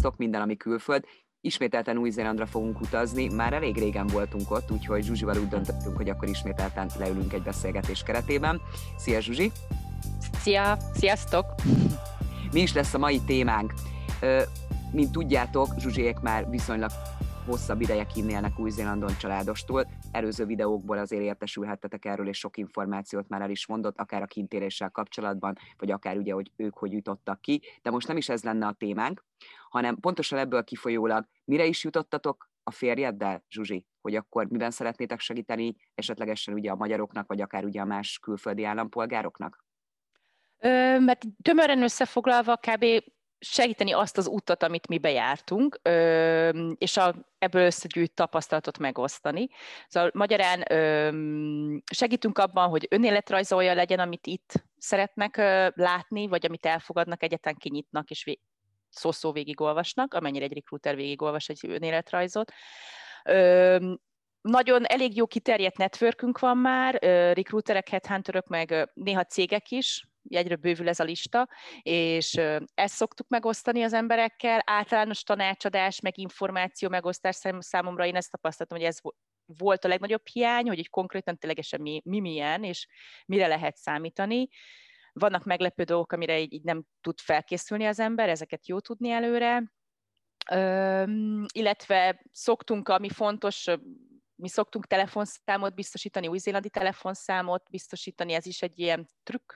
Sziasztok, minden, ami külföld. Ismételten Új-Zélandra fogunk utazni, már elég régen voltunk ott, úgyhogy Zsuzsival úgy döntöttünk, hogy akkor ismételten leülünk egy beszélgetés keretében. Szia Zsuzsi! Szia! Sziasztok! Mi is lesz a mai témánk? Mint tudjátok, Zsuzsiék már viszonylag hosszabb ideje kinnélnek Új-Zélandon családostól. Előző videókból azért értesülhettetek erről, és sok információt már el is mondott, akár a kintéréssel kapcsolatban, vagy akár ugye, hogy ők hogy jutottak ki. De most nem is ez lenne a témánk, hanem pontosan ebből kifolyólag mire is jutottatok a férjeddel, Zsuzsi, hogy akkor miben szeretnétek segíteni esetlegesen ugye a magyaroknak, vagy akár ugye a más külföldi állampolgároknak? Ö, mert tömören összefoglalva kb segíteni azt az utat, amit mi bejártunk, és a, ebből összegyűjt tapasztalatot megosztani. Szóval magyarán segítünk abban, hogy önéletrajzolja legyen, amit itt szeretnek látni, vagy amit elfogadnak, egyetlen kinyitnak, és szó-szó végigolvasnak, amennyire egy recruiter végigolvas egy önéletrajzot. Nagyon elég jó kiterjedt networkünk van már, recruiterek, headhunterök, meg néha cégek is, egyre bővül ez a lista, és ezt szoktuk megosztani az emberekkel, általános tanácsadás, meg információ megosztás számomra én ezt tapasztaltam, hogy ez volt a legnagyobb hiány, hogy így konkrétan ténylegesen mi, mi milyen, és mire lehet számítani. Vannak meglepő dolgok, amire így, így nem tud felkészülni az ember, ezeket jó tudni előre. Üm, illetve szoktunk, ami fontos, mi szoktunk telefonszámot biztosítani, új-zélandi telefonszámot biztosítani, ez is egy ilyen trükk,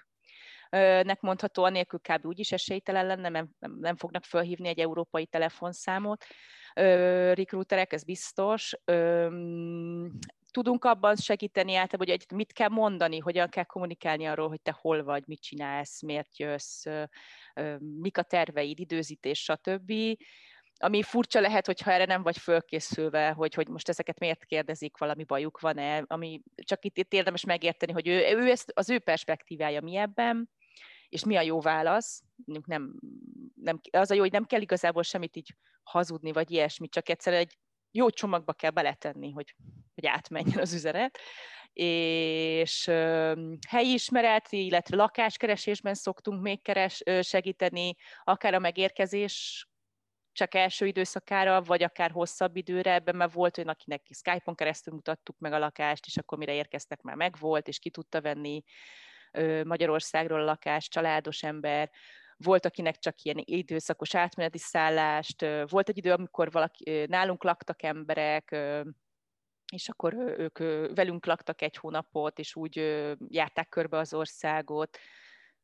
nek mondható, anélkül kb. úgyis esélytelen lenne, nem, nem, fognak felhívni egy európai telefonszámot. Recruiterek, ez biztos. Tudunk abban segíteni általában, hogy mit kell mondani, hogyan kell kommunikálni arról, hogy te hol vagy, mit csinálsz, miért jössz, mik a terveid, időzítés, stb ami furcsa lehet, hogyha erre nem vagy fölkészülve, hogy, hogy most ezeket miért kérdezik, valami bajuk van-e, ami csak itt, itt érdemes megérteni, hogy ő, ő ezt, az ő perspektívája mi ebben, és mi a jó válasz? Nem, nem, az a jó, hogy nem kell igazából semmit így hazudni, vagy ilyesmi, csak egyszerűen egy jó csomagba kell beletenni, hogy, hogy átmenjen az üzenet. És helyi ismeret, illetve lakáskeresésben szoktunk még keres, segíteni, akár a megérkezés csak első időszakára, vagy akár hosszabb időre, ebben már volt olyan, akinek Skype-on keresztül mutattuk meg a lakást, és akkor mire érkeztek, már megvolt, és ki tudta venni Magyarországról a lakást, családos ember, volt, akinek csak ilyen időszakos átmeneti szállást, volt egy idő, amikor valaki, nálunk laktak emberek, és akkor ők velünk laktak egy hónapot, és úgy járták körbe az országot.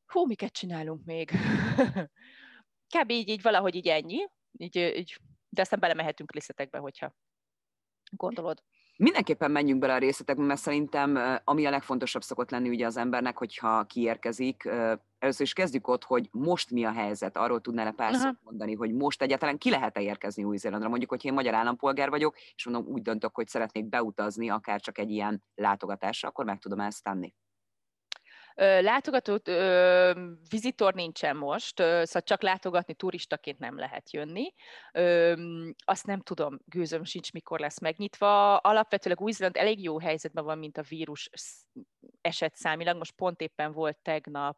Hú, miket csinálunk még? Kb. így, így valahogy így ennyi, így, így, de aztán belemehetünk részletekbe, hogyha gondolod. Mindenképpen menjünk bele a részletekbe, mert szerintem ami a legfontosabb szokott lenni ugye az embernek, hogyha kiérkezik, először is kezdjük ott, hogy most mi a helyzet. Arról tudnál-e pár szót mondani, hogy most egyáltalán ki lehet-e érkezni Új-Zélandra? Mondjuk, hogy én magyar állampolgár vagyok, és mondom, úgy döntök, hogy szeretnék beutazni, akár csak egy ilyen látogatásra, akkor meg tudom ezt tenni. Látogató vizitor nincsen most, szóval csak látogatni turistaként nem lehet jönni. Azt nem tudom, gőzöm sincs, mikor lesz megnyitva. Alapvetőleg Új-Zéland elég jó helyzetben van, mint a vírus eset számilag. Most pont éppen volt tegnap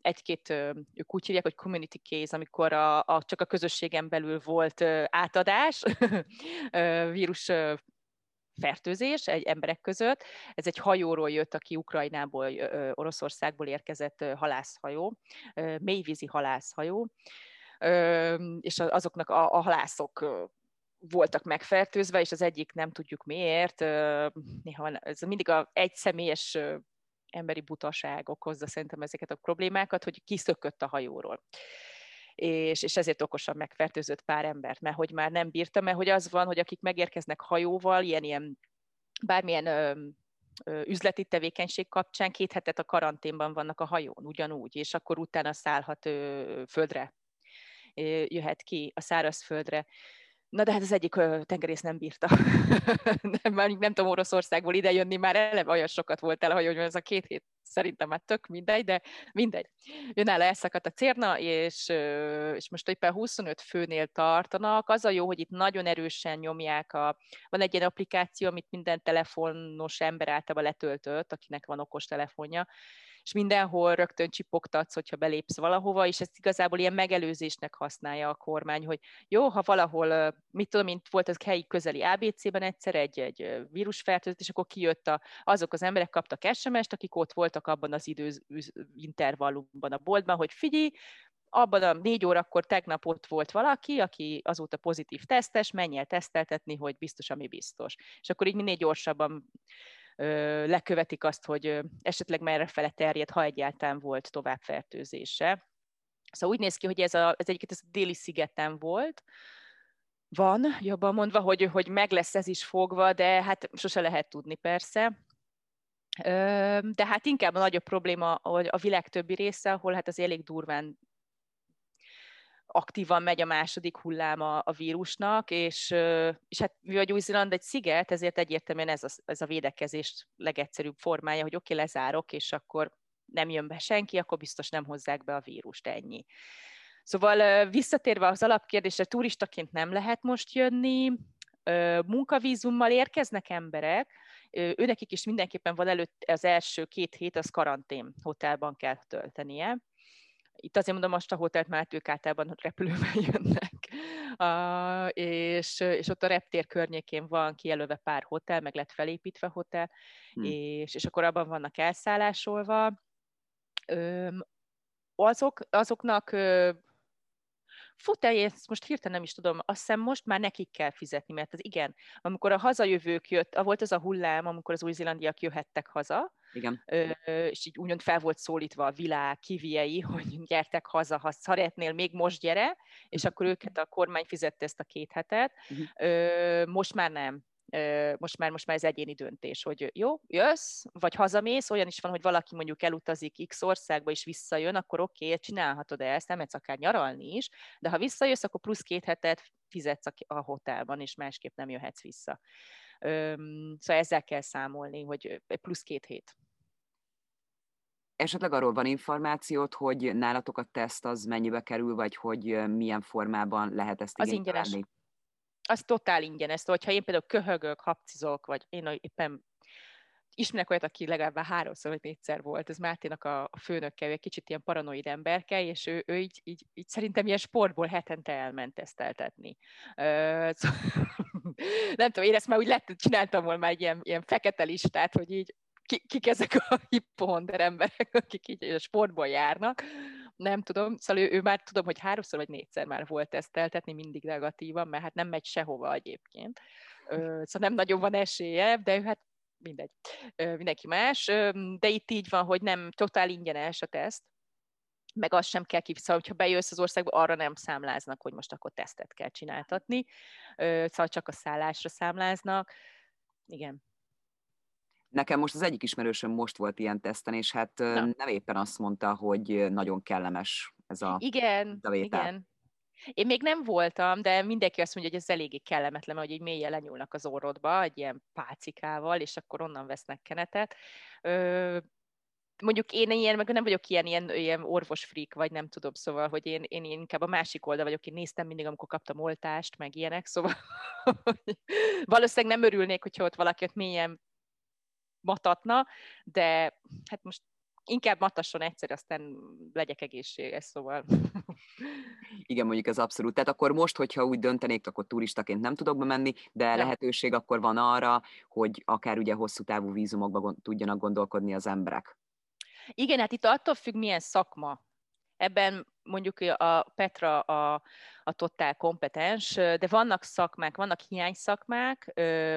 egy-két, ők úgy hívják, hogy community case, amikor a, a, csak a közösségen belül volt átadás, vírus fertőzés egy emberek között. Ez egy hajóról jött, aki Ukrajnából, Oroszországból érkezett halászhajó, mélyvízi halászhajó, és azoknak a, halászok voltak megfertőzve, és az egyik nem tudjuk miért. Néha ez mindig a egy személyes emberi butaság okozza szerintem ezeket a problémákat, hogy kiszökött a hajóról és, és ezért okosan megfertőzött pár embert, mert hogy már nem bírta, mert hogy az van, hogy akik megérkeznek hajóval, ilyen, ilyen bármilyen ö, ö, üzleti tevékenység kapcsán két hetet a karanténban vannak a hajón, ugyanúgy, és akkor utána szállhat ö, földre, jöhet ki a szárazföldre. Na de hát az egyik tengerész nem bírta. nem, már nem tudom Oroszországból ide jönni, már eleve olyan sokat volt el, hogy ez a két hét szerintem már tök mindegy, de mindegy. Önálló elszakadt a cérna, és, és most éppen 25 főnél tartanak. Az a jó, hogy itt nagyon erősen nyomják a... Van egy ilyen applikáció, amit minden telefonos ember általában letöltött, akinek van okos telefonja, és mindenhol rögtön csipogtatsz, hogyha belépsz valahova, és ezt igazából ilyen megelőzésnek használja a kormány, hogy jó, ha valahol, mit tudom, mint volt az helyi közeli ABC-ben egyszer egy, egy vírusfertőzés, akkor kijött a, azok az emberek kaptak SMS-t, akik ott voltak abban az idő intervallumban a boltban, hogy figyelj, abban a négy órakor tegnap ott volt valaki, aki azóta pozitív tesztes, menj el teszteltetni, hogy biztos, ami biztos. És akkor így minél gyorsabban lekövetik azt, hogy esetleg merre fele terjed, ha egyáltalán volt továbbfertőzése. Szóval úgy néz ki, hogy ez, a, ez egyiket ez a déli szigeten volt, van, jobban mondva, hogy, hogy meg lesz ez is fogva, de hát sose lehet tudni persze. De hát inkább a nagyobb probléma a világ többi része, ahol hát az elég durván aktívan megy a második hulláma a vírusnak, és, és hát mivel Új-Zéland egy sziget, ezért egyértelműen ez a, ez a védekezés legegyszerűbb formája, hogy oké, okay, lezárok, és akkor nem jön be senki, akkor biztos nem hozzák be a vírust, ennyi. Szóval visszatérve az alapkérdésre, turistaként nem lehet most jönni, munkavízummal érkeznek emberek, őnekik is mindenképpen van előtt az első két hét, az karantén hotelban kell töltenie itt azért mondom, most a hotelt már ők általában repülővel jönnek, uh, és, és ott a reptér környékén van kijelölve pár hotel, meg lett felépítve hotel, hmm. és, és akkor abban vannak elszállásolva. Um, azok, azoknak fut-e, ezt most hirtelen nem is tudom, azt hiszem most már nekik kell fizetni, mert az igen, amikor a hazajövők jött, volt az a hullám, amikor az új-zélandiak jöhettek haza, igen. és így úgymond fel volt szólítva a világ kiviei, hogy gyertek haza, ha szeretnél, még most gyere, és akkor őket a kormány fizette ezt a két hetet. Uh-huh. Most már nem most már, most már ez egyéni döntés, hogy jó, jössz, vagy hazamész, olyan is van, hogy valaki mondjuk elutazik X országba és visszajön, akkor oké, okay, csinálhatod ezt, nem mehetsz akár nyaralni is, de ha visszajössz, akkor plusz két hetet fizetsz a hotelban, és másképp nem jöhetsz vissza. Szóval ezzel kell számolni, hogy plusz két hét. Esetleg arról van információt, hogy nálatok a teszt az mennyibe kerül, vagy hogy milyen formában lehet ezt Az ingyenes. Az totál ingyenes. Szóval, hogyha én például köhögök, hapcizok, vagy én éppen ismerek olyat, aki legalább háromszor vagy négyszer volt, ez Máténak a, a főnökkel, egy kicsit ilyen paranoid emberke, és ő, ő így, így, így, szerintem ilyen sportból hetente elment teszteltetni. Szóval, nem tudom, én ezt már úgy lett, csináltam volna már egy ilyen, ilyen fekete listát, hogy így ki, kik ezek a hipohonder emberek, akik így a sportból járnak, nem tudom, szóval ő, ő már tudom, hogy háromszor vagy négyszer már volt teszteltetni, mindig negatívan, mert hát nem megy sehova egyébként. Szóval nem nagyon van esélye, de ő hát mindegy, mindenki más. De itt így van, hogy nem totál ingyenes a teszt, meg azt sem kell kifizet, szóval, hogyha bejössz az országba, arra nem számláznak, hogy most akkor tesztet kell csináltatni, szóval csak a szállásra számláznak. Igen. Nekem most az egyik ismerősöm most volt ilyen teszten, és hát Na. nem éppen azt mondta, hogy nagyon kellemes ez a Igen, a igen. Én még nem voltam, de mindenki azt mondja, hogy ez eléggé kellemetlen, hogy így mélyen lenyúlnak az orrodba, egy ilyen pácikával, és akkor onnan vesznek kenetet. Ö, mondjuk én ilyen, meg nem vagyok ilyen, ilyen, ilyen orvosfrik, vagy nem tudom, szóval, hogy én, én inkább a másik oldal vagyok, én néztem mindig, amikor kaptam oltást, meg ilyenek, szóval valószínűleg nem örülnék, hogyha ott valaki ott mélyen matatna, de hát most inkább matasson egyszer, aztán legyek egészséges, szóval. Igen, mondjuk ez abszolút. Tehát akkor most, hogyha úgy döntenék, akkor turistaként nem tudok bemenni, de ja. lehetőség akkor van arra, hogy akár ugye hosszú távú vízumokba tudjanak gondolkodni az emberek. Igen, hát itt attól függ, milyen szakma. Ebben mondjuk a Petra a, a totál kompetens, de vannak szakmák, vannak hiányszakmák,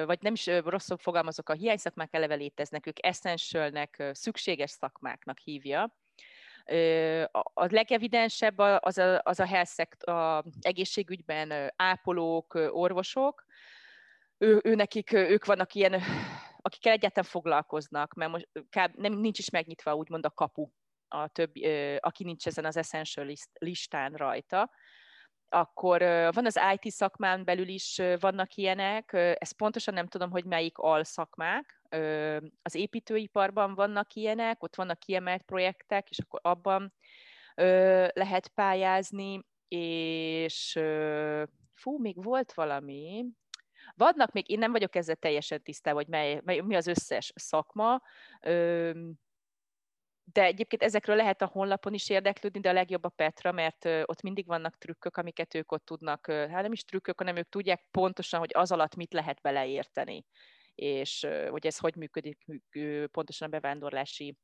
vagy nem is rosszul fogalmazok, a hiányszakmák eleve léteznek, ők essentialnek, szükséges szakmáknak hívja. A legevidensebb az a, az a health szekt, a egészségügyben ápolók, orvosok, ő, ő nekik, ők vannak ilyen, akikkel egyáltalán foglalkoznak, mert most nem, nincs is megnyitva úgymond a kapu a többi, aki nincs ezen az essential listán rajta, akkor van az IT szakmán belül is vannak ilyenek, ezt pontosan nem tudom, hogy melyik alszakmák, az építőiparban vannak ilyenek, ott vannak kiemelt projektek, és akkor abban lehet pályázni, és fú, még volt valami, vannak még, én nem vagyok ezzel teljesen tisztában, hogy mely, mely, mi az összes szakma, de egyébként ezekről lehet a honlapon is érdeklődni, de a legjobb a Petra, mert ott mindig vannak trükkök, amiket ők ott tudnak, hát nem is trükkök, hanem ők tudják pontosan, hogy az alatt mit lehet beleérteni, és hogy ez hogy működik pontosan a bevándorlási,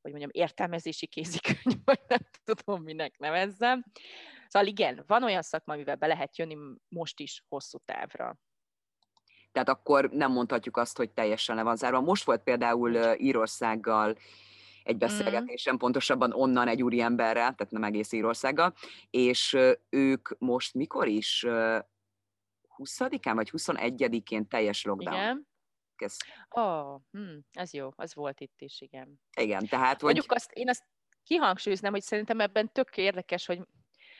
hogy mondjam, értelmezési kézikönyv, vagy nem tudom, minek nevezzem. Szóval igen, van olyan szakma, amivel be lehet jönni most is hosszú távra. Tehát akkor nem mondhatjuk azt, hogy teljesen le van zárva. Most volt például Írországgal egy mhm. beszélgetésen, mm. pontosabban onnan egy úriemberrel, tehát nem egész Írországgal, és ők most mikor is 20-án vagy 21-én teljes lockdown. Igen. Ez... Oh, hm, ez jó, az volt itt is, igen. Igen, tehát... Hogy... Mondjuk azt, én azt kihangsúlyoznám, hogy szerintem ebben tök érdekes, hogy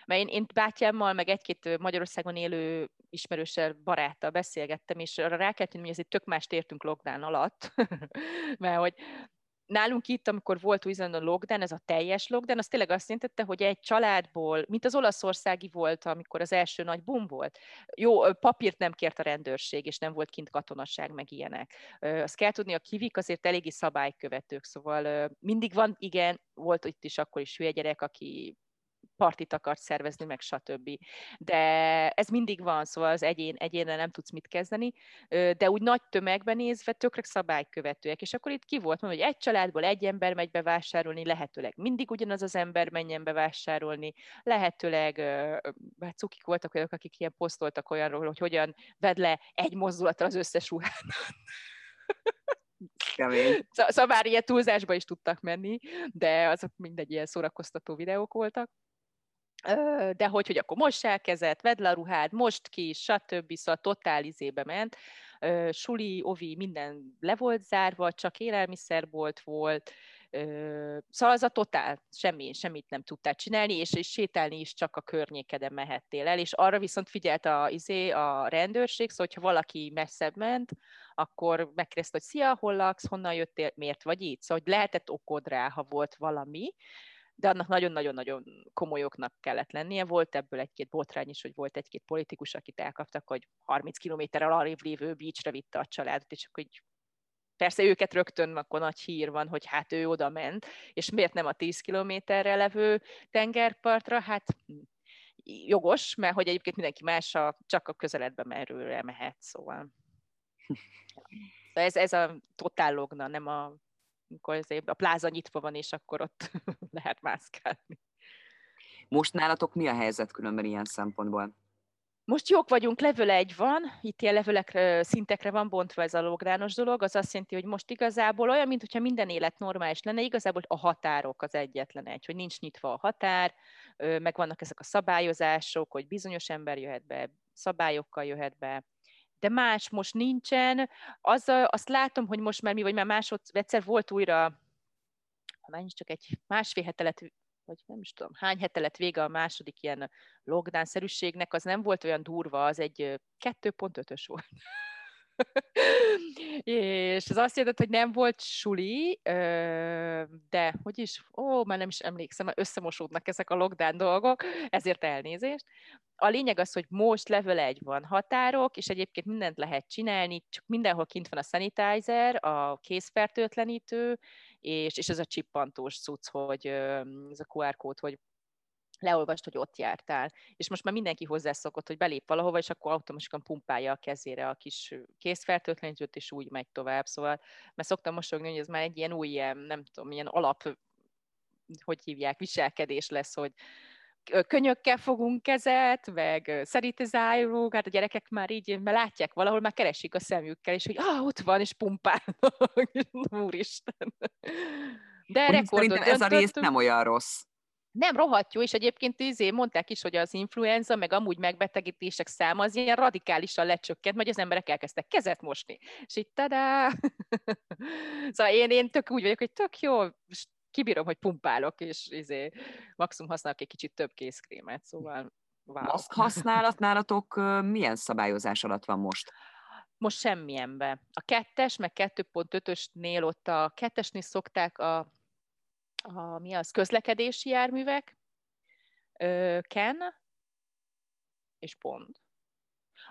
mert én, én bátyámmal, meg egy-két Magyarországon élő ismerőssel, baráttal beszélgettem, és arra rákeltünk, hogy ez egy tök mást értünk lockdown alatt, mert hogy nálunk itt, amikor volt új a lockdown, ez a teljes lockdown, az tényleg azt jelentette, hogy egy családból, mint az olaszországi volt, amikor az első nagy bum volt, jó, papírt nem kért a rendőrség, és nem volt kint katonasság, meg ilyenek. Azt kell tudni, a kivik azért eléggé szabálykövetők, szóval mindig van, igen, volt itt is akkor is hülye gyerek, aki partit akart szervezni, meg stb. De ez mindig van, szóval az egyén, egyénre nem tudsz mit kezdeni, de úgy nagy tömegben nézve tökre szabálykövetőek, és akkor itt ki volt mondva, hogy egy családból egy ember megy bevásárolni, lehetőleg mindig ugyanaz az ember menjen bevásárolni, lehetőleg, hát cukik voltak olyanok, akik ilyen posztoltak olyanról, hogy hogyan vedd le egy mozdulatra az összes ruhát. Kemény. Szóval már ilyen túlzásba is tudtak menni, de azok mindegy ilyen szórakoztató videók voltak de hogy, hogy akkor most elkezett, vedd le a ruhád, most ki, stb. Szóval totál izébe ment. Suli, Ovi, minden le volt zárva, csak élelmiszerbolt volt, Szóval az a totál, semmi, semmit nem tudtál csinálni, és, és sétálni is csak a környékeden mehettél el, és arra viszont figyelt a, izé, a rendőrség, szóval hogyha valaki messzebb ment, akkor megkérdezte, hogy szia, hol laksz, honnan jöttél, miért vagy itt? Szóval hogy lehetett okod rá, ha volt valami, de annak nagyon-nagyon-nagyon komolyoknak kellett lennie. Volt ebből egy-két botrány is, hogy volt egy-két politikus, akit elkaptak, hogy 30 kilométerrel arrébb lévő beachre vitte a családot, és akkor így persze őket rögtön akkor nagy hír van, hogy hát ő oda ment, és miért nem a 10 kilométerre levő tengerpartra, hát hm, jogos, mert hogy egyébként mindenki más a, csak a közeledbe merőre mehet, szóval. Ez, ez a totál logna, nem a amikor a pláza nyitva van, és akkor ott lehet mászkálni. Most nálatok mi a helyzet különben ilyen szempontból? Most jók vagyunk, level egy van, itt ilyen levelek szintekre van bontva ez a logrános dolog, az azt jelenti, hogy most igazából olyan, mintha minden élet normális lenne, igazából a határok az egyetlen egy, hogy nincs nyitva a határ, meg vannak ezek a szabályozások, hogy bizonyos ember jöhet be, szabályokkal jöhet be, de más most nincsen. Az, azt látom, hogy most már mi, vagy már másod, egyszer volt újra, ha már csak egy másfél hete vagy nem is tudom, hány hete lett vége a második ilyen lockdown-szerűségnek, az nem volt olyan durva, az egy 2.5-ös volt. és ez azt jelenti, hogy nem volt suli, de hogy is, ó, már nem is emlékszem, mert összemosódnak ezek a lockdown dolgok, ezért elnézést. A lényeg az, hogy most level egy van határok, és egyébként mindent lehet csinálni, csak mindenhol kint van a sanitizer, a készfertőtlenítő, és, és ez a csippantós cucc, hogy ez a QR kód, hogy leolvast, hogy ott jártál. És most már mindenki hozzászokott, hogy belép valahova, és akkor automatikusan pumpálja a kezére a kis készfertőtlenítőt, és úgy megy tovább. Szóval, mert szoktam mosogni, hogy ez már egy ilyen új, ilyen, nem tudom, ilyen alap, hogy hívják, viselkedés lesz, hogy könyökkel fogunk kezet, meg szeritizáljuk, hát a gyerekek már így, mert látják valahol, már keresik a szemükkel, és hogy ah, ott van, és pumpálnak, úristen. De rekordot ez a rész nem olyan rossz. Nem, rohadt jó, és egyébként izé mondták is, hogy az influenza, meg amúgy megbetegítések száma az ilyen radikálisan lecsökkent, mert az emberek elkezdtek kezet mosni. És így tadá! szóval én, én tök úgy vagyok, hogy tök jó, kibírom, hogy pumpálok, és izé, maximum használok egy kicsit több készkrémet, szóval wow. Maszk használat nálatok milyen szabályozás alatt van most? Most semmilyenbe. A kettes, meg 2.5-ösnél ott a kettesnél szokták a a, mi az, közlekedési járművek, Ken, és pont.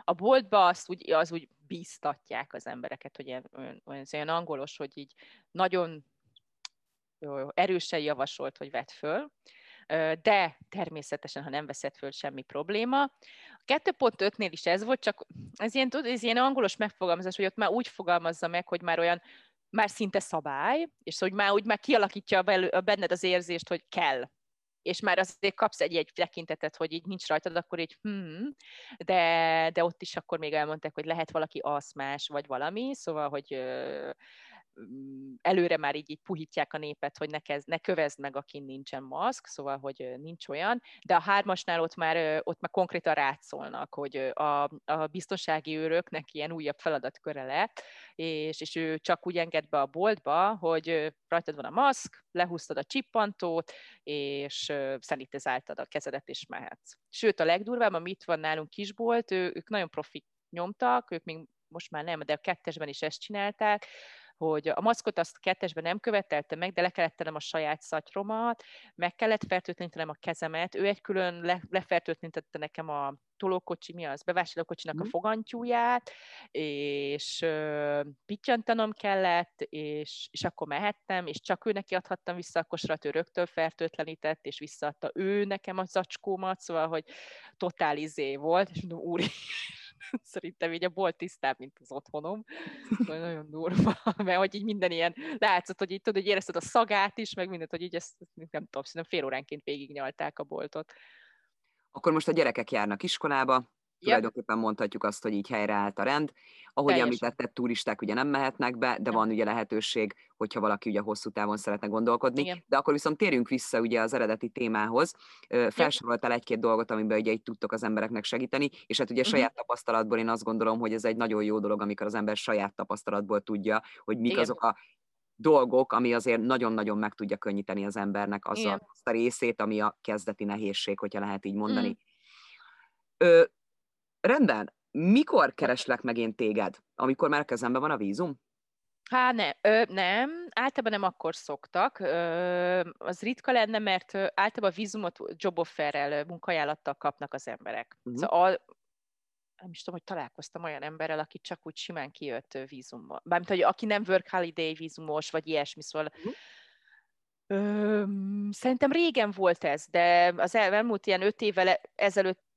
A boltba azt úgy, az úgy bíztatják az embereket, hogy ilyen, olyan, olyan angolos, hogy így nagyon erősen javasolt, hogy vett föl, de természetesen, ha nem veszed föl, semmi probléma. A 2.5-nél is ez volt, csak ez ilyen, ez ilyen angolos megfogalmazás, hogy ott már úgy fogalmazza meg, hogy már olyan már szinte szabály, és hogy már úgy már kialakítja a benned az érzést, hogy kell. És már azért kapsz egy-egy tekintetet, hogy így nincs rajtad, akkor így hmm, de, de ott is akkor még elmondták, hogy lehet valaki aszmás, vagy valami, szóval, hogy előre már így, így puhítják a népet, hogy ne, kezd, ne kövezd meg, akin nincsen maszk, szóval, hogy nincs olyan, de a hármasnál ott már, ott már konkrétan rátszolnak, hogy a, a biztonsági őröknek ilyen újabb feladatköre lett, és, és ő csak úgy enged be a boltba, hogy rajtad van a maszk, lehúztad a csippantót, és szenitizáltad a kezedet, és mehetsz. Sőt, a legdurvább, amit van nálunk kisbolt, ők nagyon profit nyomtak, ők még most már nem, de a kettesben is ezt csinálták, hogy a maszkot azt kettesben nem követelte meg, de le kellett tennem a saját szatyromat, meg kellett fertőtlenítenem a kezemet, ő egy külön le, lefertőtlenítette nekem a tolókocsi, mi az, bevásárlókocsinak a mhm. fogantyúját, és uh, pittyantanom kellett, és, és akkor mehettem, és csak ő neki adhattam vissza a kosarat, ő rögtön fertőtlenített, és visszaadta ő nekem a zacskómat, szóval, hogy totál izé volt, és mondom, úri, Szerintem így a bolt tisztább, mint az otthonom. Szóval nagyon durva, mert hogy így minden ilyen látszott, hogy így tudod, hogy érezted a szagát is, meg mindent, hogy így ezt nem tudom, szerintem fél óránként végignyalták a boltot. Akkor most a gyerekek járnak iskolába, tulajdonképpen mondhatjuk azt, hogy így helyreállt a rend. Ahogy Teljesen. említetted, turisták ugye nem mehetnek be, de van ugye lehetőség, hogyha valaki ugye hosszú távon szeretne gondolkodni. Igen. De akkor viszont térjünk vissza ugye az eredeti témához. Felsoroltál egy-két dolgot, amiben ugye így tudtok az embereknek segíteni, és hát ugye uh-huh. saját tapasztalatból én azt gondolom, hogy ez egy nagyon jó dolog, amikor az ember saját tapasztalatból tudja, hogy mik Igen. azok a dolgok, ami azért nagyon-nagyon meg tudja könnyíteni az embernek az a, azt a részét, ami a kezdeti nehézség, hogyha lehet így mondani. Mm. Ö, rendben, mikor kereslek meg én téged? Amikor már kezemben van a vízum? Hát ne, ö, nem, általában nem akkor szoktak. Ö, az ritka lenne, mert általában a vízumot jobofferrel, munkajánlattal kapnak az emberek. Uh-huh. Szóval nem is tudom, hogy találkoztam olyan emberrel, aki csak úgy simán kijött vízummal. Bármint, hogy aki nem work holiday vízumos, vagy ilyesmi, szóval uh-huh. Ö, szerintem régen volt ez, de az elmúlt ilyen öt évvel ezelőtt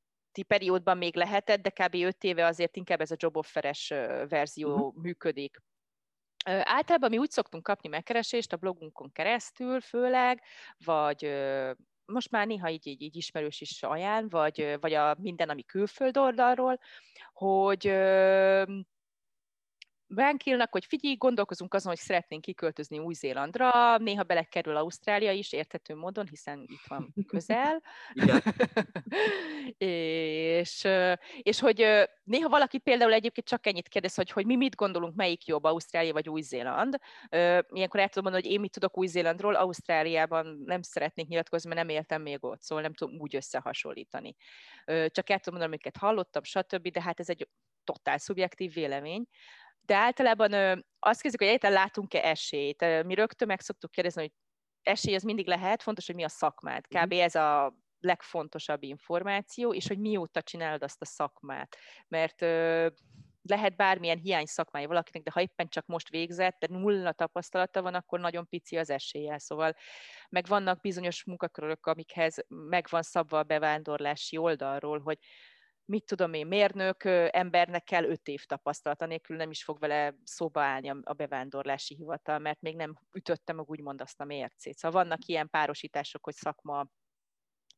periódban még lehetett, de kb. 5 éve azért inkább ez a jobofferes verzió uh-huh. működik. Általában mi úgy szoktunk kapni megkeresést a blogunkon keresztül, főleg, vagy most már néha így, így, így ismerős is ajánl, vagy, vagy a minden, ami külföld oldalról, hogy Vankilnak, hogy figyelj, gondolkozunk azon, hogy szeretnénk kiköltözni Új-Zélandra, néha belekerül Ausztrália is, érthető módon, hiszen itt van közel. és, és hogy néha valaki például egyébként csak ennyit kérdez, hogy, hogy mi mit gondolunk, melyik jobb, Ausztrália vagy Új-Zéland. Ilyenkor el tudom mondani, hogy én mit tudok Új-Zélandról, Ausztráliában nem szeretnék nyilatkozni, mert nem éltem még ott, szóval nem tudom úgy összehasonlítani. Csak el tudom mondani, amiket hallottam, stb., de hát ez egy totál szubjektív vélemény de általában azt kezdjük, hogy egyáltalán látunk-e esélyt. Mi rögtön meg szoktuk kérdezni, hogy esély az mindig lehet, fontos, hogy mi a szakmád. Mhm. Kb. ez a legfontosabb információ, és hogy mióta csinálod azt a szakmát. Mert lehet bármilyen hiány szakmája valakinek, de ha éppen csak most végzett, de nulla tapasztalata van, akkor nagyon pici az esélye. Szóval meg vannak bizonyos munkakörök, amikhez megvan szabva a bevándorlási oldalról, hogy mit tudom én, mérnök embernek kell öt év tapasztalata nélkül nem is fog vele szóba állni a bevándorlási hivatal, mert még nem ütötte meg úgymond azt a mércét. Szóval vannak ilyen párosítások, hogy szakma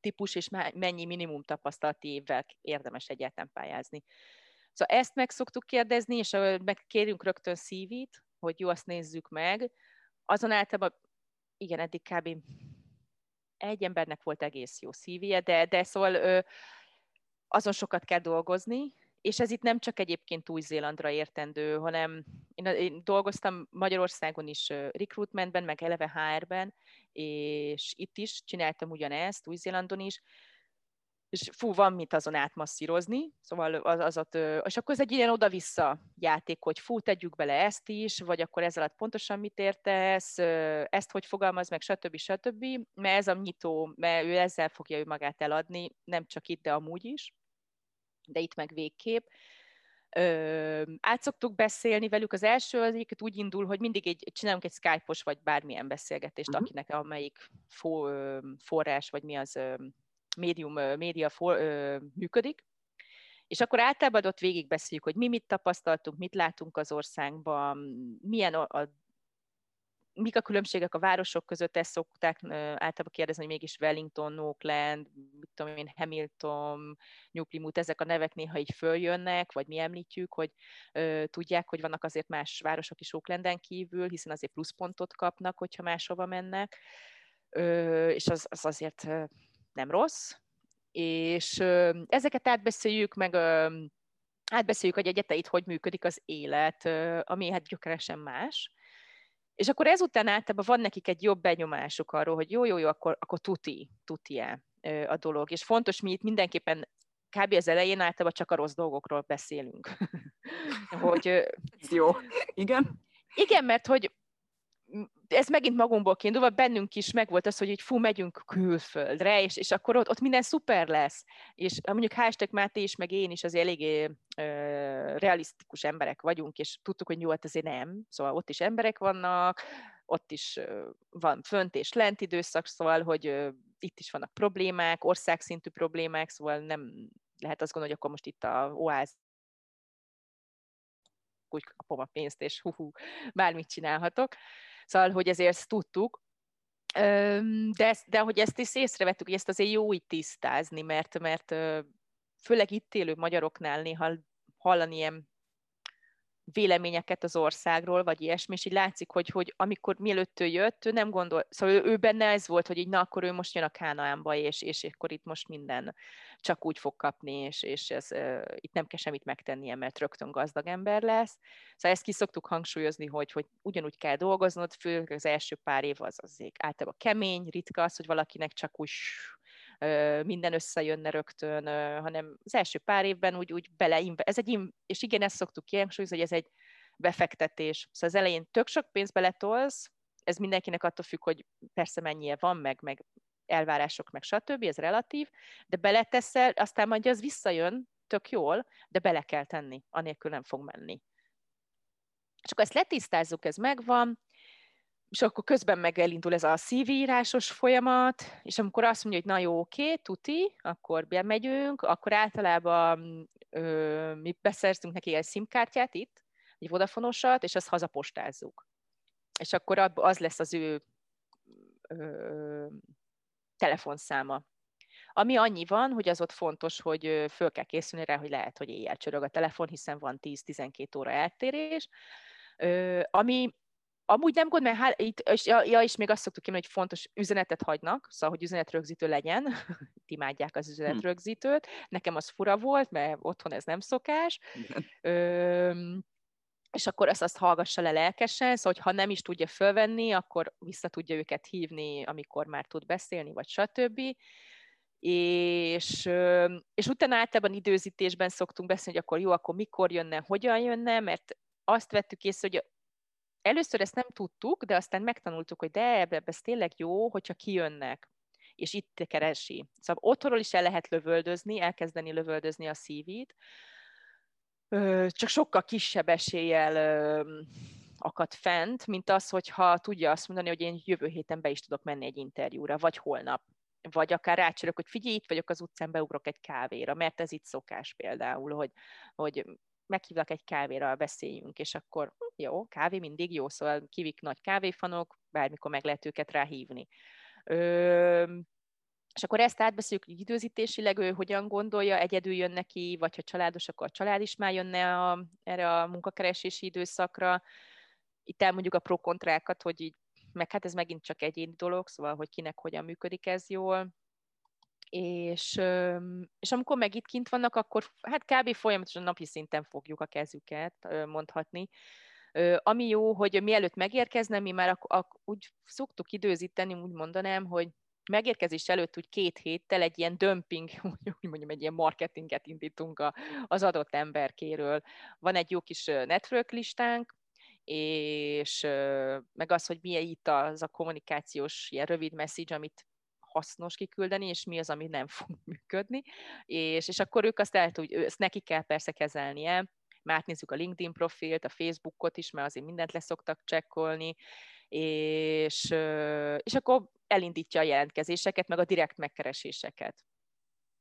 típus és mennyi minimum tapasztalati évvel érdemes egyáltalán pályázni. Szóval ezt meg szoktuk kérdezni, és megkérünk rögtön szívít, hogy jó, azt nézzük meg. Azon általában, igen, eddig kb. egy embernek volt egész jó szívje, de, de szóval azon sokat kell dolgozni, és ez itt nem csak egyébként Új-Zélandra értendő, hanem én, én dolgoztam Magyarországon is recruitmentben, meg eleve HR-ben, és itt is csináltam ugyanezt, Új-Zélandon is, és fú, van mit azon átmasszírozni, szóval az, az ott, és akkor ez egy ilyen oda-vissza játék, hogy fú, tegyük bele ezt is, vagy akkor ez alatt pontosan mit értesz, ezt hogy fogalmaz meg, stb. stb. Mert ez a nyitó, mert ő ezzel fogja ő magát eladni, nem csak itt, de amúgy is de itt meg végképp. Ö, át szoktuk beszélni velük. Az első az úgy indul, hogy mindig egy, csinálunk egy Skype-os vagy bármilyen beszélgetést, uh-huh. akinek amelyik forrás, vagy mi az médium, média for, működik. És akkor általában ott végigbeszéljük, hogy mi mit tapasztaltunk, mit látunk az országban, milyen a, a mik a különbségek a városok között, ezt szokták általában kérdezni, hogy mégis Wellington, Oakland, mit tudom én, Hamilton, New Plymouth, ezek a nevek néha így följönnek, vagy mi említjük, hogy ö, tudják, hogy vannak azért más városok is Oaklanden kívül, hiszen azért pluszpontot kapnak, hogyha máshova mennek, ö, és az, az azért nem rossz. És ö, ezeket átbeszéljük, meg ö, átbeszéljük, hogy egyeteit hogy működik az élet, ö, ami hát gyökeresen más és akkor ezután általában van nekik egy jobb benyomásuk arról, hogy jó, jó, jó, akkor, akkor tuti, tuti a dolog. És fontos, mi itt mindenképpen kb. az elején általában csak a rossz dolgokról beszélünk. hogy, jó, igen? Igen, mert hogy ez megint magunkból kiindulva, bennünk is megvolt az, hogy így fú, megyünk külföldre, és, és akkor ott, ott minden szuper lesz. És mondjuk hashtag Máté is, meg én is az eléggé ö, realisztikus emberek vagyunk, és tudtuk, hogy nyugat azért nem. Szóval ott is emberek vannak, ott is van fönt és lent időszak, szóval, hogy itt is vannak problémák, országszintű problémák, szóval nem lehet azt gondolni, hogy akkor most itt a oáz úgy kapom a pénzt, és hú, bármit csinálhatok. Szóval, hogy ezért ezt tudtuk, de, de hogy ezt is észrevettük, hogy ezt azért jó így tisztázni, mert, mert főleg itt élő magyaroknál néha hallani ilyen véleményeket az országról, vagy ilyesmi, és így látszik, hogy, hogy amikor mielőtt ő jött, ő nem gondol, szóval ő, ő benne ez volt, hogy így na, akkor ő most jön a Kánaánba, és, és akkor itt most minden csak úgy fog kapni, és, és ez, uh, itt nem kell semmit megtennie, mert rögtön gazdag ember lesz. Szóval ezt ki szoktuk hangsúlyozni, hogy, hogy ugyanúgy kell dolgoznod, főleg az első pár év az azért általában kemény, ritka az, hogy valakinek csak úgy minden összejönne rögtön, hanem az első pár évben úgy, úgy bele, ez egy, és igen, ezt szoktuk kihangsúlyozni, hogy ez egy befektetés. Szóval az elején tök sok pénz beletolsz, ez mindenkinek attól függ, hogy persze mennyie van, meg, meg elvárások, meg stb., ez relatív, de beleteszel, aztán majd az visszajön, tök jól, de bele kell tenni, anélkül nem fog menni. És akkor ezt letisztázzuk, ez megvan, és akkor közben meg elindul ez a szívírásos folyamat, és amikor azt mondja, hogy na jó, oké, tuti, akkor bemegyünk, akkor általában ö, mi beszerzünk neki egy szimkártyát itt, egy vodafonosat, és azt hazapostázzuk. És akkor az lesz az ő ö, telefonszáma. Ami annyi van, hogy az ott fontos, hogy föl kell készülni rá, hogy lehet, hogy éjjel csörög a telefon, hiszen van 10-12 óra eltérés. Ö, ami Amúgy nem gond, mert hál, itt, és, ja, ja, és még azt szoktuk kívánni, hogy fontos üzenetet hagynak, szóval, hogy üzenetrögzítő legyen. itt imádják az hm. üzenetrögzítőt. Nekem az fura volt, mert otthon ez nem szokás. Ö, és akkor ezt azt hallgassa le lelkesen, szóval, hogy ha nem is tudja fölvenni, akkor vissza tudja őket hívni, amikor már tud beszélni, vagy stb. És, és utána általában időzítésben szoktunk beszélni, hogy akkor jó, akkor mikor jönne, hogyan jönne, mert azt vettük észre, hogy először ezt nem tudtuk, de aztán megtanultuk, hogy de ebbe, ez tényleg jó, hogyha kijönnek, és itt keresi. Szóval otthonról is el lehet lövöldözni, elkezdeni lövöldözni a szívét, csak sokkal kisebb eséllyel akad fent, mint az, hogyha tudja azt mondani, hogy én jövő héten be is tudok menni egy interjúra, vagy holnap. Vagy akár rácsörök, hogy figyelj, itt vagyok az utcán, beugrok egy kávéra, mert ez itt szokás például, hogy, hogy meghívlak egy kávéra, beszéljünk, és akkor hm, jó, kávé mindig jó, szóval kivik nagy kávéfanok, bármikor meg lehet őket ráhívni. Ö, és akkor ezt átbeszéljük időzítésileg, ő hogyan gondolja, egyedül jön neki, vagy ha családos, akkor a család is már jönne a, erre a munkakeresési időszakra. Itt elmondjuk a pro-kontrákat, hogy így, meg hát ez megint csak egyéni dolog, szóval, hogy kinek hogyan működik ez jól és, és amikor meg itt kint vannak, akkor hát kb. folyamatosan napi szinten fogjuk a kezüket, mondhatni. Ami jó, hogy mielőtt megérkezne, mi már ak- ak- úgy szoktuk időzíteni, úgy mondanám, hogy megérkezés előtt úgy két héttel egy ilyen dömping, úgy mondjam, egy ilyen marketinget indítunk a, az adott emberkéről. Van egy jó kis network listánk, és meg az, hogy milyen itt az a kommunikációs ilyen rövid message, amit hasznos kiküldeni, és mi az, ami nem fog működni, és, és akkor ők azt el tud, ezt neki kell persze kezelnie, Már átnézzük a LinkedIn profilt, a Facebookot is, mert azért mindent leszoktak csekkolni, és, és akkor elindítja a jelentkezéseket, meg a direkt megkereséseket.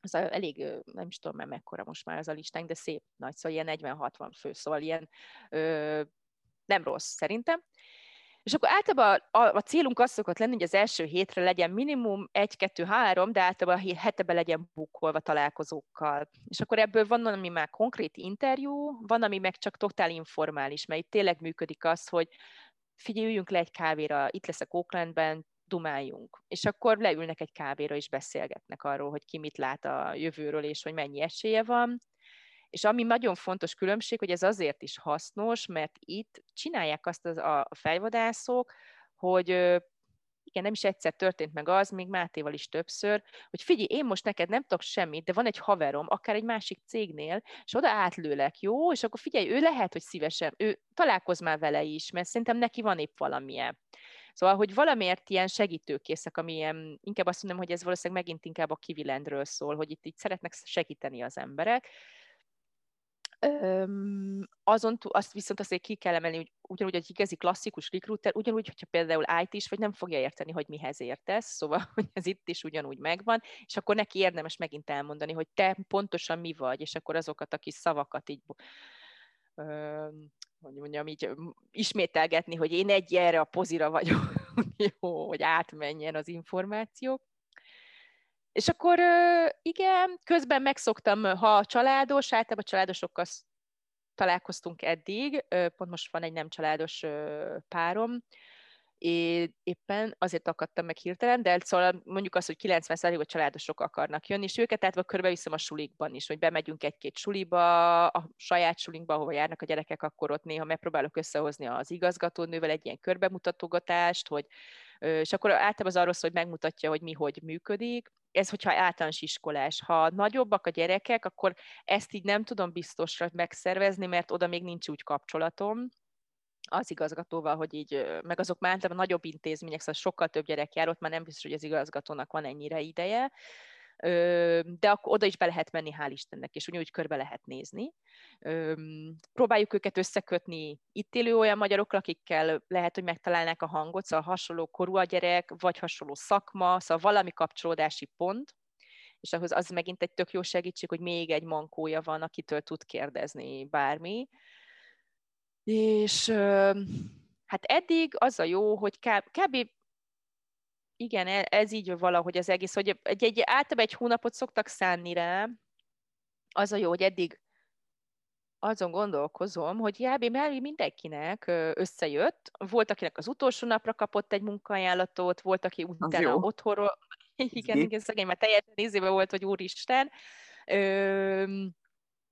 Az elég, nem is tudom már mekkora most már az a listánk, de szép nagy, szóval ilyen 40-60 fő, szóval ilyen ö, nem rossz szerintem. És akkor általában a, a célunk az szokott lenni, hogy az első hétre legyen minimum egy-kettő-három, de általában a hetebe legyen bukolva találkozókkal. És akkor ebből van, ami már konkrét interjú, van, ami meg csak totál informális, mert itt tényleg működik az, hogy figyeljünk le egy kávéra, itt lesz a Oaklandben, dumáljunk. És akkor leülnek egy kávéra és beszélgetnek arról, hogy ki mit lát a jövőről, és hogy mennyi esélye van. És ami nagyon fontos különbség, hogy ez azért is hasznos, mert itt csinálják azt az, a fejvadászok, hogy igen, nem is egyszer történt meg az, még Mátéval is többször, hogy figyelj, én most neked nem tudok semmit, de van egy haverom, akár egy másik cégnél, és oda átlőlek, jó? És akkor figyelj, ő lehet, hogy szívesen, ő találkoz már vele is, mert szerintem neki van épp valamilyen. Szóval, hogy valamiért ilyen segítőkészek, ami ilyen, inkább azt mondom, hogy ez valószínűleg megint inkább a kivilendről szól, hogy itt, itt szeretnek segíteni az emberek, Öm, azon túl, azt viszont azért ki kell emelni, hogy ugyanúgy egy igazi klasszikus recruiter, ugyanúgy, hogyha például IT is vagy nem fogja érteni, hogy mihez értesz, szóval, hogy ez itt is ugyanúgy megvan, és akkor neki érdemes megint elmondani, hogy te pontosan mi vagy, és akkor azokat a kis szavakat így öm, hogy mondjam, így ismételgetni, hogy én egy erre a pozira vagyok, jó, hogy átmenjen az információk. És akkor igen, közben megszoktam, ha családos, általában családosokkal találkoztunk eddig, pont most van egy nem családos párom, én éppen azért akadtam meg hirtelen, de szóval mondjuk azt, hogy 90 a családosok akarnak jönni, és őket átva körbeviszem a sulikban is, hogy bemegyünk egy-két suliba, a saját sulinkba, ahova járnak a gyerekek, akkor ott néha megpróbálok összehozni az igazgatónővel egy ilyen körbemutatógatást, hogy, és akkor általában az arról szól, hogy megmutatja, hogy mi hogy működik, ez, hogyha általános iskolás. Ha nagyobbak a gyerekek, akkor ezt így nem tudom biztosra megszervezni, mert oda még nincs úgy kapcsolatom, az igazgatóval, hogy így, meg azok már általában nagyobb intézmények, szóval sokkal több gyerek jár, ott már nem biztos, hogy az igazgatónak van ennyire ideje, de akkor oda is be lehet menni, hál' Istennek, és ugyanúgy körbe lehet nézni. Próbáljuk őket összekötni itt élő olyan magyarokra, akikkel lehet, hogy megtalálnák a hangot, szóval hasonló korú a gyerek, vagy hasonló szakma, szóval valami kapcsolódási pont, és ahhoz az megint egy tök jó segítség, hogy még egy mankója van, akitől tud kérdezni bármi. És hát eddig az a jó, hogy kb, kb igen, e, ez így valahogy az egész, hogy egy, egy, általában egy hónapot szoktak szánni rá, az a jó, hogy eddig azon gondolkozom, hogy jelbi mellé mindenkinek összejött. Volt, akinek az utolsó napra kapott egy munkaajánlatot, volt, aki utána otthonról, igen, igen, szegény, mert teljesen nézébe volt, hogy úristen, Ö,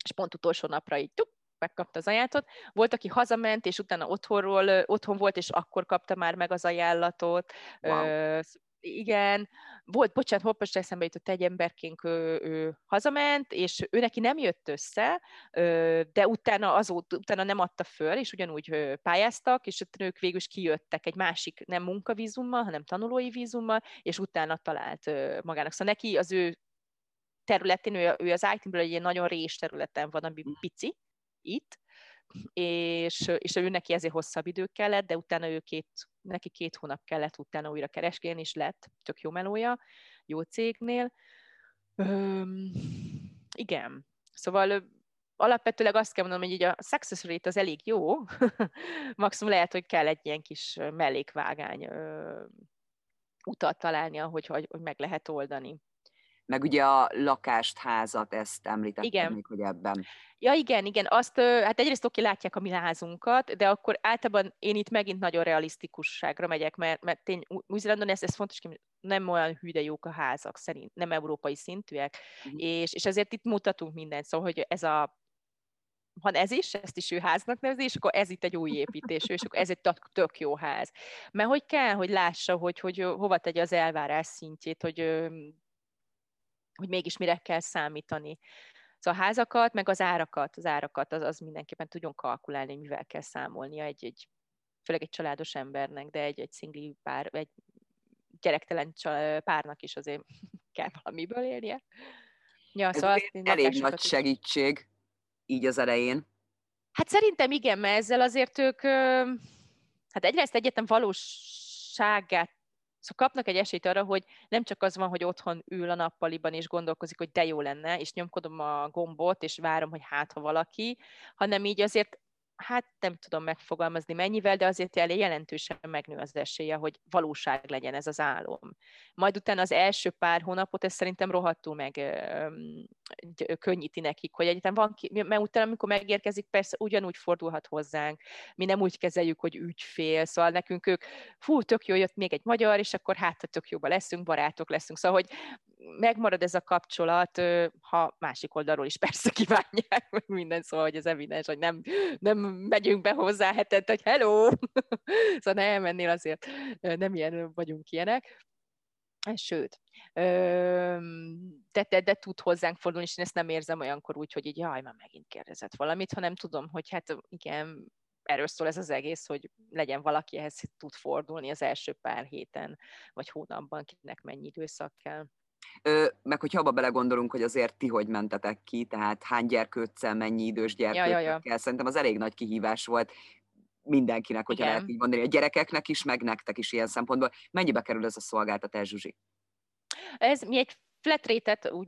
és pont utolsó napra így tuk, megkapta az ajánlatot. Volt, aki hazament, és utána otthonról, otthon volt, és akkor kapta már meg az ajánlatot. Wow. Ö, igen, volt, bocsánat, hoppos eszembe jutott egy emberként ő, ő hazament, és ő neki nem jött össze, de utána azóta utána nem adta föl, és ugyanúgy pályáztak, és ott ők végül is kijöttek egy másik, nem munkavízummal, hanem tanulói vízummal, és utána talált magának. Szóval neki az ő területén, ő, ő az IT-ből egy ilyen nagyon rés területen van, ami mm. pici, itt, és, és ő neki ezért hosszabb idő kellett, de utána ő két, neki két hónap kellett utána újra keresgélni, és lett tök jó melója, jó cégnél. Üm, igen, szóval alapvetőleg azt kell mondanom, hogy így a success rate az elég jó, maximum lehet, hogy kell egy ilyen kis mellékvágány utat találni, ahogy hogy, hogy meg lehet oldani. Meg ugye a lakást, házat, ezt említettem igen. még, hogy ebben. Ja, igen, igen. Azt, hát egyrészt oké, látják a mi házunkat, de akkor általában én itt megint nagyon realisztikusságra megyek, mert, mert tény, Új-Zélandon ez, ez fontos, hogy nem olyan hű, de jók a házak szerint, nem európai szintűek, uh-huh. és, és ezért itt mutatunk mindent, szóval, hogy ez a van ez is, ezt is ő háznak nevezi, és akkor ez itt egy új építés, és akkor ez egy tök jó ház. Mert hogy kell, hogy lássa, hogy, hogy hova tegye az elvárás szintjét, hogy hogy mégis mire kell számítani. Szóval a házakat, meg az árakat, az árakat, az, az mindenképpen tudjon kalkulálni, mivel kell számolnia egy, egy főleg egy családos embernek, de egy, egy szingli pár, egy gyerektelen párnak is azért kell valamiből élnie. Ja, Ez szóval azt elég nagy segítség, így az elején. Hát szerintem igen, mert ezzel azért ők, hát egyrészt egyetem valóságát Szóval kapnak egy esélyt arra, hogy nem csak az van, hogy otthon ül a nappaliban és gondolkozik, hogy de jó lenne, és nyomkodom a gombot, és várom, hogy hát ha valaki, hanem így azért hát nem tudom megfogalmazni mennyivel, de azért elég jelentősen megnő az esélye, hogy valóság legyen ez az álom. Majd utána az első pár hónapot ez szerintem rohadtul meg könnyíti nekik, hogy egyetem van ki, mert utána, amikor megérkezik, persze ugyanúgy fordulhat hozzánk, mi nem úgy kezeljük, hogy ügyfél, szóval nekünk ők, fú, tök jó, jött még egy magyar, és akkor hát tök jóba leszünk, barátok leszünk, szóval, hogy megmarad ez a kapcsolat, ha másik oldalról is persze kívánják, meg minden, szóval, hogy ez evidens, hogy nem, nem megyünk be hozzá hetet, hogy hello! szóval nem, ennél azért nem ilyen vagyunk ilyenek. Sőt, de, de, de tud hozzánk fordulni, és én ezt nem érzem olyankor úgy, hogy így jaj, már megint kérdezett valamit, hanem tudom, hogy hát igen, erről szól ez az egész, hogy legyen valaki, ehhez tud fordulni az első pár héten, vagy hónapban, kinek mennyi időszak kell. Meg hogyha abba belegondolunk, hogy azért ti hogy mentetek ki, tehát hány gyerkőccel, mennyi idős gyerkőccel, ja, ja, ja. szerintem az elég nagy kihívás volt mindenkinek, hogyha Igen. lehet így mondani, a gyerekeknek is, meg nektek is ilyen szempontból. Mennyibe kerül ez a szolgáltatás, Zsuzsi? Ez mi egy flat rate-et, úgy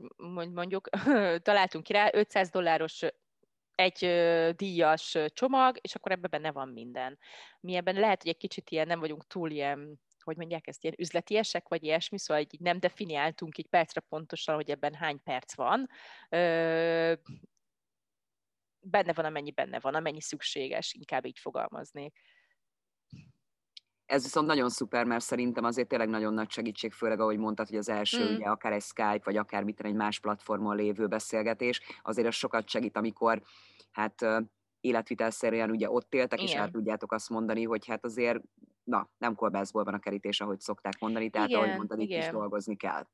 mondjuk, találtunk ki rá, 500 dolláros egy díjas csomag, és akkor ebben benne van minden. Mi ebben lehet, hogy egy kicsit ilyen, nem vagyunk túl ilyen hogy mondják ezt, ilyen üzletiesek, vagy ilyesmi, szóval így nem definiáltunk így percre pontosan, hogy ebben hány perc van. Ö, benne van, amennyi benne van, amennyi szükséges, inkább így fogalmaznék. Ez viszont nagyon szuper, mert szerintem azért tényleg nagyon nagy segítség, főleg ahogy mondtad, hogy az első mm. ugye akár egy Skype, vagy akár mit egy más platformon lévő beszélgetés, azért az sokat segít, amikor hát életvitelszerűen ugye ott éltek, Igen. és el tudjátok azt mondani, hogy hát azért na, nem kolbászból van a kerítés, ahogy szokták mondani, tehát igen, ahogy mondtad, igen. itt is dolgozni kell.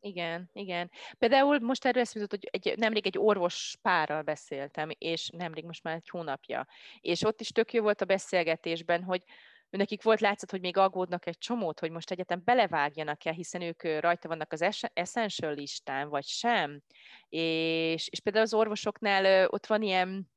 Igen, igen. Például most erről eszembe hogy egy, nemrég egy orvos párral beszéltem, és nemrég most már egy hónapja. És ott is tök jó volt a beszélgetésben, hogy nekik volt látszott, hogy még aggódnak egy csomót, hogy most egyetem belevágjanak-e, hiszen ők rajta vannak az essential listán, vagy sem. És, és például az orvosoknál ott van ilyen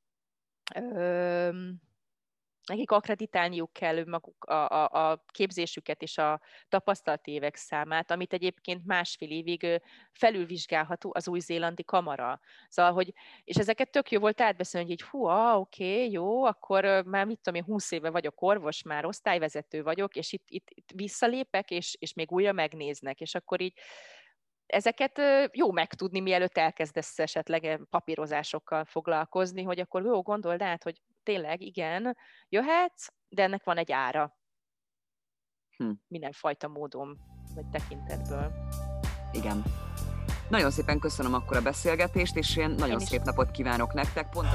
nekik akreditálniuk kell maguk a, a, a képzésüket és a tapasztalati évek számát, amit egyébként másfél évig felülvizsgálható az új-zélandi kamara. Szóval, hogy, és ezeket tök jó volt átbeszélni, hogy így, hú, ah, oké, okay, jó, akkor már mit tudom én, húsz éve vagyok orvos, már osztályvezető vagyok, és itt, itt, itt visszalépek, és, és még újra megnéznek, és akkor így ezeket jó megtudni, mielőtt elkezdesz esetleg papírozásokkal foglalkozni, hogy akkor jó, gondold át, hogy tényleg igen, jöhetsz, de ennek van egy ára. Hm. Mindenfajta módon, vagy tekintetből. Igen. Nagyon szépen köszönöm akkor a beszélgetést, és én nagyon én szép napot kívánok nektek. Pont